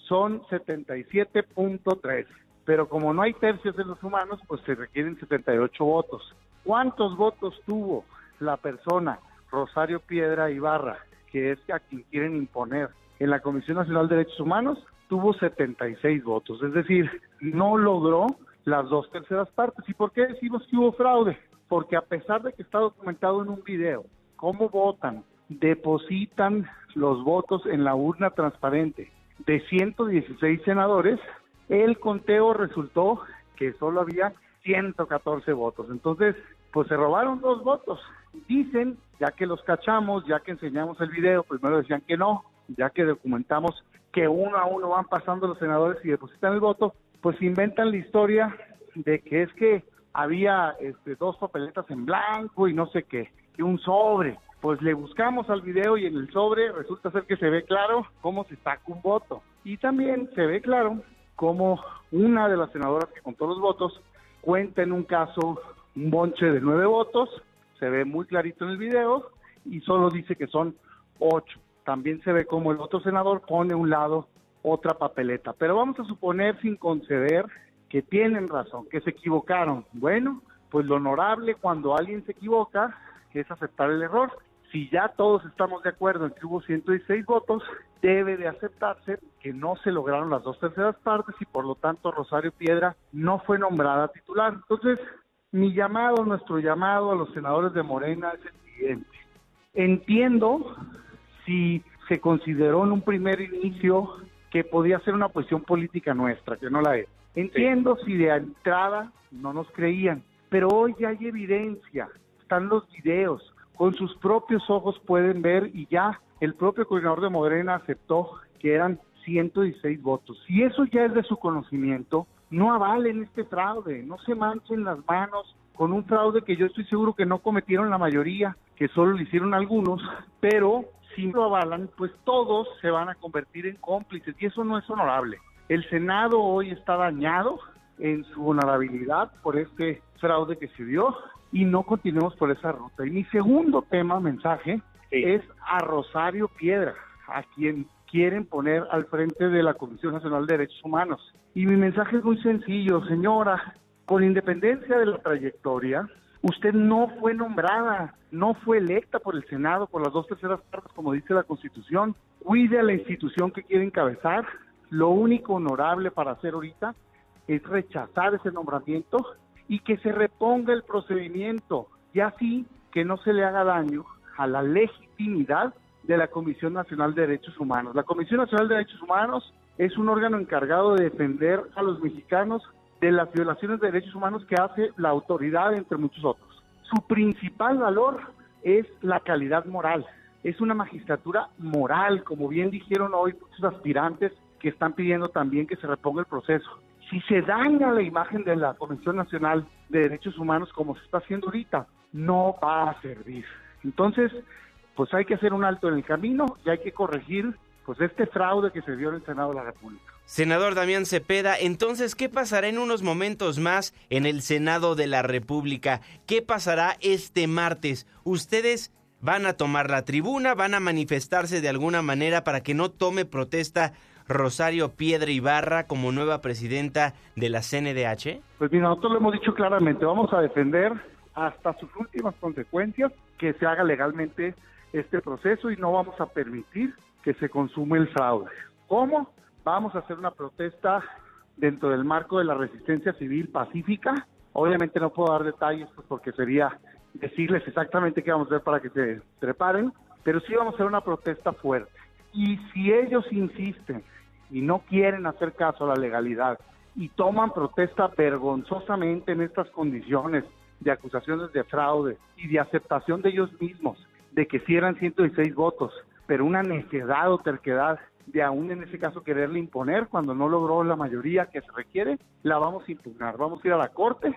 S26: Son 77.3. Pero como no hay tercios en los humanos, pues se requieren 78 votos. ¿Cuántos votos tuvo la persona Rosario Piedra Ibarra, que es a quien quieren imponer en la Comisión Nacional de Derechos Humanos? Tuvo 76 votos, es decir, no logró las dos terceras partes. ¿Y por qué decimos que hubo fraude? Porque a pesar de que está documentado en un video cómo votan, depositan los votos en la urna transparente de 116 senadores, el conteo resultó que solo había 114 votos. Entonces, pues se robaron dos votos. Dicen, ya que los cachamos, ya que enseñamos el video, primero decían que no, ya que documentamos que uno a uno van pasando los senadores y depositan el voto, pues inventan la historia de que es que había este, dos papeletas en blanco y no sé qué, y un sobre. Pues le buscamos al video y en el sobre resulta ser que se ve claro cómo se saca un voto. Y también se ve claro cómo una de las senadoras que contó los votos cuenta en un caso un bonche de nueve votos, se ve muy clarito en el video y solo dice que son ocho. También se ve como el otro senador pone un lado otra papeleta. Pero vamos a suponer sin conceder que tienen razón, que se equivocaron. Bueno, pues lo honorable cuando alguien se equivoca es aceptar el error. Si ya todos estamos de acuerdo en que hubo 116 votos, debe de aceptarse que no se lograron las dos terceras partes y por lo tanto Rosario Piedra no fue nombrada titular. Entonces, mi llamado, nuestro llamado a los senadores de Morena es el siguiente. Entiendo si se consideró en un primer inicio que podía ser una cuestión política nuestra, que no la es. Entiendo si de entrada no nos creían, pero hoy ya hay evidencia, están los videos, con sus propios ojos pueden ver y ya el propio coordinador de Morena aceptó que eran 116 votos. Si eso ya es de su conocimiento, no avalen este fraude, no se manchen las manos con un fraude que yo estoy seguro que no cometieron la mayoría, que solo lo hicieron algunos, pero si lo avalan, pues todos se van a convertir en cómplices y eso no es honorable. El Senado hoy está dañado en su honorabilidad por este fraude que se dio y no continuemos por esa ruta. Y mi segundo tema, mensaje, es a Rosario Piedra, a quien quieren poner al frente de la Comisión Nacional de Derechos Humanos. Y mi mensaje es muy sencillo, señora, con independencia de la trayectoria, Usted no fue nombrada, no fue electa por el Senado por las dos terceras partes, como dice la Constitución. Cuide a la institución que quiere encabezar. Lo único honorable para hacer ahorita es rechazar ese nombramiento y que se reponga el procedimiento y así que no se le haga daño a la legitimidad de la Comisión Nacional de Derechos Humanos. La Comisión Nacional de Derechos Humanos es un órgano encargado de defender a los mexicanos de las violaciones de derechos humanos que hace la autoridad, entre muchos otros. Su principal valor es la calidad moral. Es una magistratura moral, como bien dijeron hoy muchos aspirantes que están pidiendo también que se reponga el proceso. Si se daña la imagen de la Comisión Nacional de Derechos Humanos como se está haciendo ahorita, no va a servir. Entonces, pues hay que hacer un alto en el camino y hay que corregir pues este fraude que se dio en el Senado de la República.
S3: Senador Damián Cepeda, entonces, ¿qué pasará en unos momentos más en el Senado de la República? ¿Qué pasará este martes? ¿Ustedes van a tomar la tribuna? ¿Van a manifestarse de alguna manera para que no tome protesta Rosario Piedra Ibarra como nueva presidenta de la CNDH?
S26: Pues mira, nosotros lo hemos dicho claramente, vamos a defender hasta sus últimas consecuencias que se haga legalmente este proceso y no vamos a permitir que se consume el fraude. ¿Cómo? Vamos a hacer una protesta dentro del marco de la resistencia civil pacífica. Obviamente no puedo dar detalles pues, porque sería decirles exactamente qué vamos a hacer para que se preparen, pero sí vamos a hacer una protesta fuerte. Y si ellos insisten y no quieren hacer caso a la legalidad y toman protesta vergonzosamente en estas condiciones de acusaciones de fraude y de aceptación de ellos mismos de que si eran 106 votos, pero una necedad o terquedad de aún en ese caso quererle imponer cuando no logró la mayoría que se requiere, la vamos a impugnar. Vamos a ir a la Corte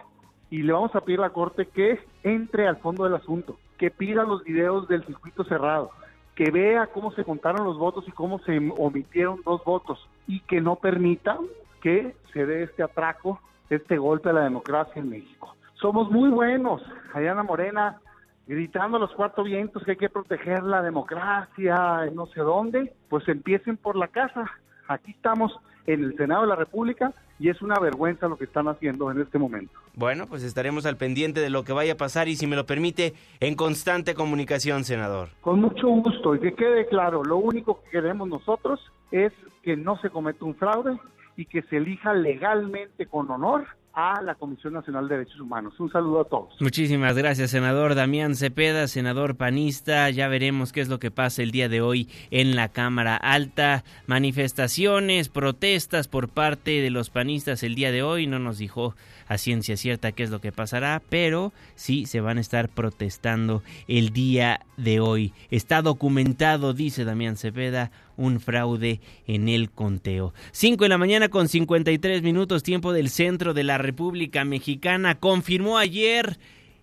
S26: y le vamos a pedir a la Corte que entre al fondo del asunto, que pida los videos del circuito cerrado, que vea cómo se contaron los votos y cómo se omitieron dos votos y que no permita que se dé este atraco, este golpe a la democracia en México. Somos muy buenos, Ayana Morena gritando a los cuatro vientos que hay que proteger la democracia, no sé dónde, pues empiecen por la casa. Aquí estamos en el Senado de la República y es una vergüenza lo que están haciendo en este momento.
S3: Bueno, pues estaremos al pendiente de lo que vaya a pasar y si me lo permite, en constante comunicación, senador.
S26: Con mucho gusto y que quede claro, lo único que queremos nosotros es que no se cometa un fraude y que se elija legalmente con honor a la Comisión Nacional de Derechos Humanos. Un saludo a todos.
S3: Muchísimas gracias, senador Damián Cepeda, senador panista. Ya veremos qué es lo que pasa el día de hoy en la Cámara Alta. Manifestaciones, protestas por parte de los panistas el día de hoy. No nos dijo a ciencia cierta qué es lo que pasará, pero sí se van a estar protestando el día de hoy. Está documentado, dice Damián Cepeda, un fraude en el conteo. 5 de la mañana con 53 minutos tiempo del centro de la República Mexicana. Confirmó ayer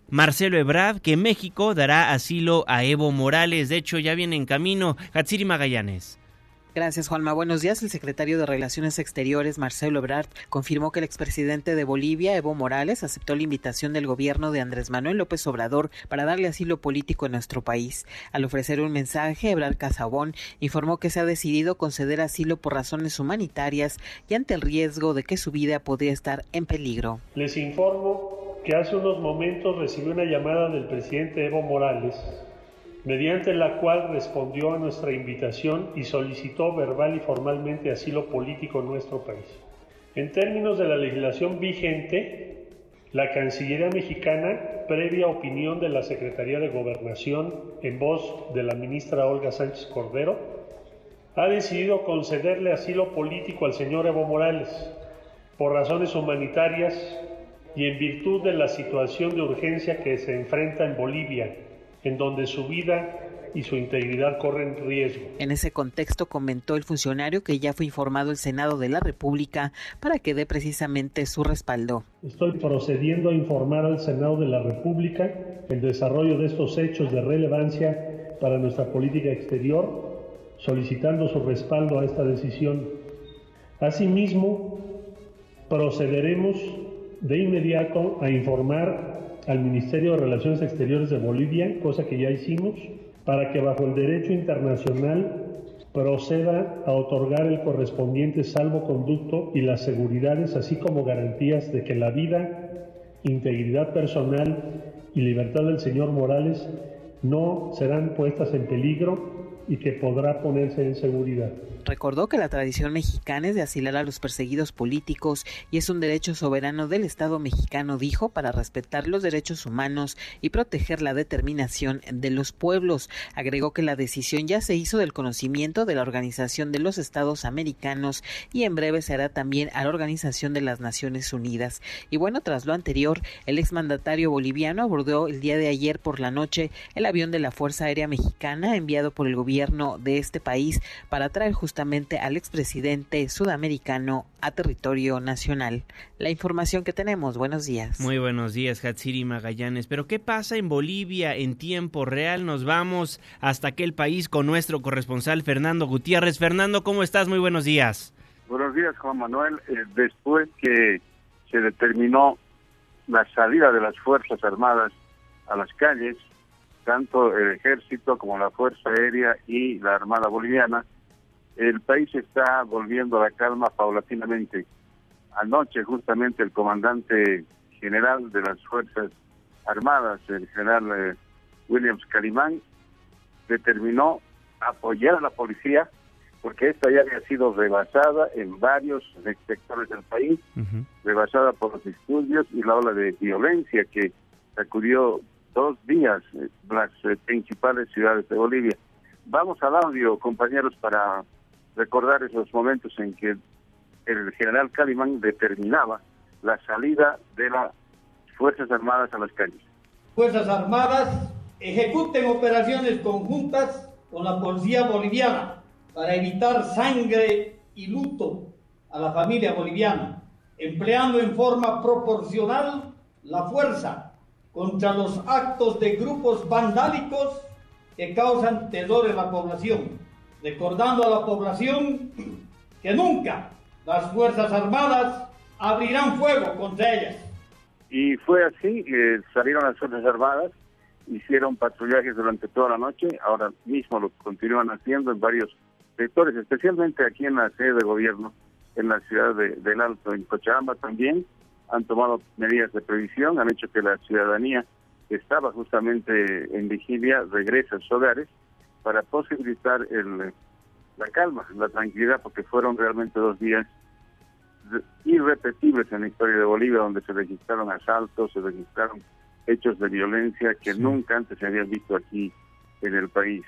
S3: Marcelo Ebrard que México dará asilo a Evo Morales. De hecho, ya viene en camino Hatsiri Magallanes.
S27: Gracias, Juanma. Buenos días. El secretario de Relaciones Exteriores, Marcelo Ebrard, confirmó que el expresidente de Bolivia, Evo Morales, aceptó la invitación del gobierno de Andrés Manuel López Obrador para darle asilo político en nuestro país. Al ofrecer un mensaje, Ebrard Casabón informó que se ha decidido conceder asilo por razones humanitarias y ante el riesgo de que su vida podría estar en peligro.
S28: Les informo que hace unos momentos recibí una llamada del presidente Evo Morales mediante la cual respondió a nuestra invitación y solicitó verbal y formalmente asilo político en nuestro país. En términos de la legislación vigente, la Cancillería mexicana, previa opinión de la Secretaría de Gobernación en voz de la ministra Olga Sánchez Cordero, ha decidido concederle asilo político al señor Evo Morales por razones humanitarias y en virtud de la situación de urgencia que se enfrenta en Bolivia en donde su vida y su integridad corren riesgo.
S27: En ese contexto comentó el funcionario que ya fue informado el Senado de la República para que dé precisamente su respaldo.
S28: Estoy procediendo a informar al Senado de la República el desarrollo de estos hechos de relevancia para nuestra política exterior, solicitando su respaldo a esta decisión. Asimismo, procederemos de inmediato a informar al Ministerio de Relaciones Exteriores de Bolivia, cosa que ya hicimos, para que bajo el derecho internacional proceda a otorgar el correspondiente salvoconducto y las seguridades, así como garantías de que la vida, integridad personal y libertad del señor Morales no serán puestas en peligro y que podrá ponerse en seguridad.
S27: Recordó que la tradición mexicana es de asilar a los perseguidos políticos y es un derecho soberano del Estado mexicano, dijo, para respetar los derechos humanos y proteger la determinación de los pueblos. Agregó que la decisión ya se hizo del conocimiento de la Organización de los Estados Americanos y en breve se hará también a la Organización de las Naciones Unidas. Y bueno, tras lo anterior, el exmandatario boliviano abordó el día de ayer por la noche el avión de la Fuerza Aérea Mexicana enviado por el gobierno de este país para traer justamente al expresidente sudamericano a territorio nacional. La información que tenemos, buenos días.
S3: Muy buenos días, Hatsiri Magallanes. Pero ¿qué pasa en Bolivia en tiempo real? Nos vamos hasta aquel país con nuestro corresponsal Fernando Gutiérrez. Fernando, ¿cómo estás? Muy buenos días.
S29: Buenos días, Juan Manuel. Eh, después que se determinó la salida de las Fuerzas Armadas a las calles, tanto el ejército como la Fuerza Aérea y la Armada Boliviana, el país está volviendo a la calma paulatinamente. Anoche justamente el comandante general de las Fuerzas Armadas, el general eh, Williams Calimán, determinó apoyar a la policía porque esta ya había sido rebasada en varios sectores del país, rebasada por los estudios y la ola de violencia que sacudió dos días eh, las eh, principales ciudades de Bolivia. Vamos al audio, compañeros, para recordar esos momentos en que el general Calimán determinaba la salida de las Fuerzas Armadas a las calles.
S30: Fuerzas Armadas ejecuten operaciones conjuntas con la policía boliviana para evitar sangre y luto a la familia boliviana, empleando en forma proporcional la fuerza contra los actos de grupos vandálicos que causan terror en la población, recordando a la población que nunca las Fuerzas Armadas abrirán fuego contra ellas.
S29: Y fue así, que salieron las Fuerzas Armadas, hicieron patrullajes durante toda la noche, ahora mismo lo continúan haciendo en varios sectores, especialmente aquí en la sede de gobierno, en la ciudad de, del Alto, en Cochabamba también, han tomado medidas de previsión, han hecho que la ciudadanía estaba justamente en vigilia regrese a sus hogares para posibilitar el, la calma, la tranquilidad, porque fueron realmente dos días irrepetibles en la historia de Bolivia, donde se registraron asaltos, se registraron hechos de violencia que nunca antes se habían visto aquí en el país.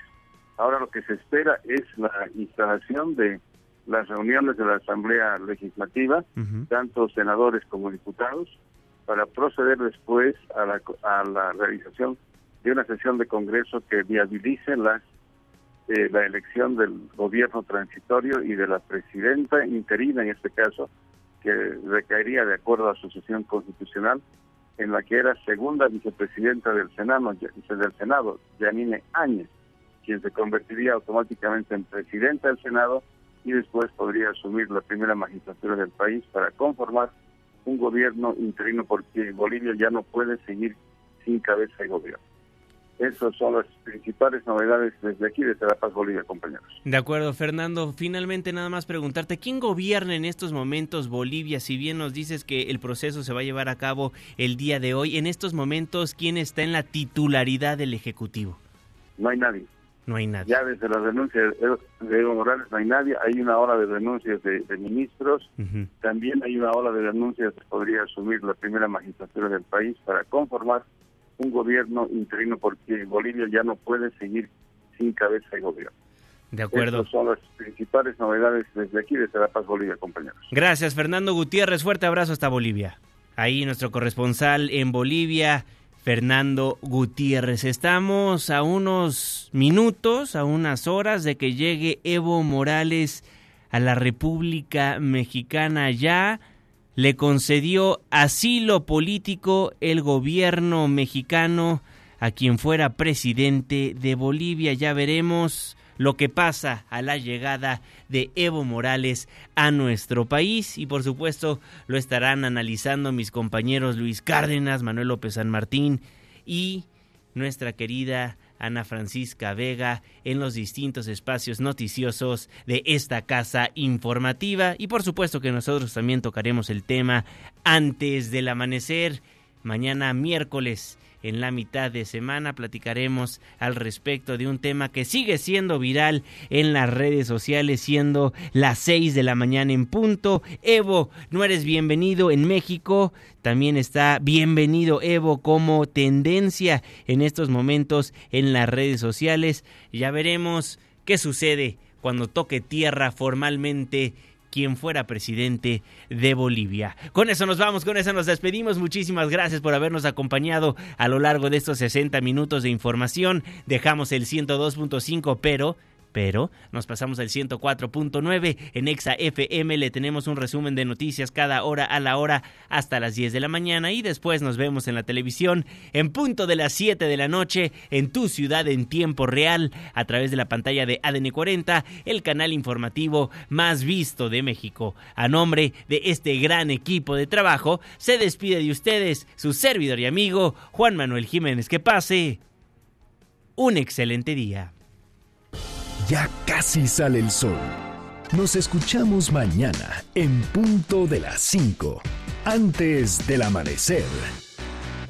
S29: Ahora lo que se espera es la instalación de las reuniones de la Asamblea Legislativa, tanto senadores como diputados, para proceder después a la, a la realización de una sesión de Congreso que viabilice las, eh, la elección del gobierno transitorio y de la presidenta interina, en este caso, que recaería de acuerdo a su sesión constitucional, en la que era segunda vicepresidenta del Senado, del Senado, Janine Áñez, quien se convertiría automáticamente en presidenta del Senado y después podría asumir la primera magistratura del país para conformar un gobierno interino porque Bolivia ya no puede seguir sin cabeza de gobierno. Esas son las principales novedades desde aquí, desde La Paz, Bolivia, compañeros.
S3: De acuerdo, Fernando. Finalmente, nada más preguntarte, ¿quién gobierna en estos momentos Bolivia? Si bien nos dices que el proceso se va a llevar a cabo el día de hoy, en estos momentos, ¿quién está en la titularidad del Ejecutivo?
S29: No hay nadie.
S3: No hay nadie.
S29: Ya desde las denuncias de Evo Morales no hay nadie. Hay una ola de denuncias de, ministros. También hay una ola de denuncias que podría asumir la primera magistratura del país para conformar un gobierno interino porque Bolivia ya no puede seguir sin cabeza de gobierno.
S3: De acuerdo.
S29: Estas son las principales novedades desde aquí, desde La Paz, Bolivia, compañeros.
S3: Gracias, Fernando Gutiérrez. Fuerte abrazo hasta Bolivia. Ahí nuestro corresponsal en Bolivia, Fernando Gutiérrez. Estamos a unos minutos, a unas horas de que llegue Evo Morales a la República Mexicana ya. Le concedió asilo político el gobierno mexicano a quien fuera presidente de Bolivia. Ya veremos lo que pasa a la llegada de Evo Morales a nuestro país y por supuesto lo estarán analizando mis compañeros Luis Cárdenas, Manuel López San Martín y nuestra querida Ana Francisca Vega en los distintos espacios noticiosos de esta casa informativa. Y por supuesto que nosotros también tocaremos el tema antes del amanecer. Mañana miércoles en la mitad de semana. Platicaremos al respecto de un tema que sigue siendo viral en las redes sociales, siendo las 6 de la mañana en punto. Evo, no eres bienvenido en México. También está bienvenido Evo como tendencia en estos momentos en las redes sociales. Ya veremos qué sucede cuando toque tierra formalmente quien fuera presidente de Bolivia. Con eso nos vamos, con eso nos despedimos. Muchísimas gracias por habernos acompañado a lo largo de estos 60 minutos de información. Dejamos el 102.5, pero pero nos pasamos al 104.9 en Exa FM. Le tenemos un resumen de noticias cada hora a la hora hasta las 10 de la mañana y después nos vemos en la televisión en punto de las 7 de la noche en tu ciudad en tiempo real a través de la pantalla de ADN 40, el canal informativo más visto de México. A nombre de este gran equipo de trabajo, se despide de ustedes su servidor y amigo Juan Manuel Jiménez. Que pase un excelente día.
S1: Ya casi sale el sol. Nos escuchamos mañana en punto de las 5, antes del amanecer.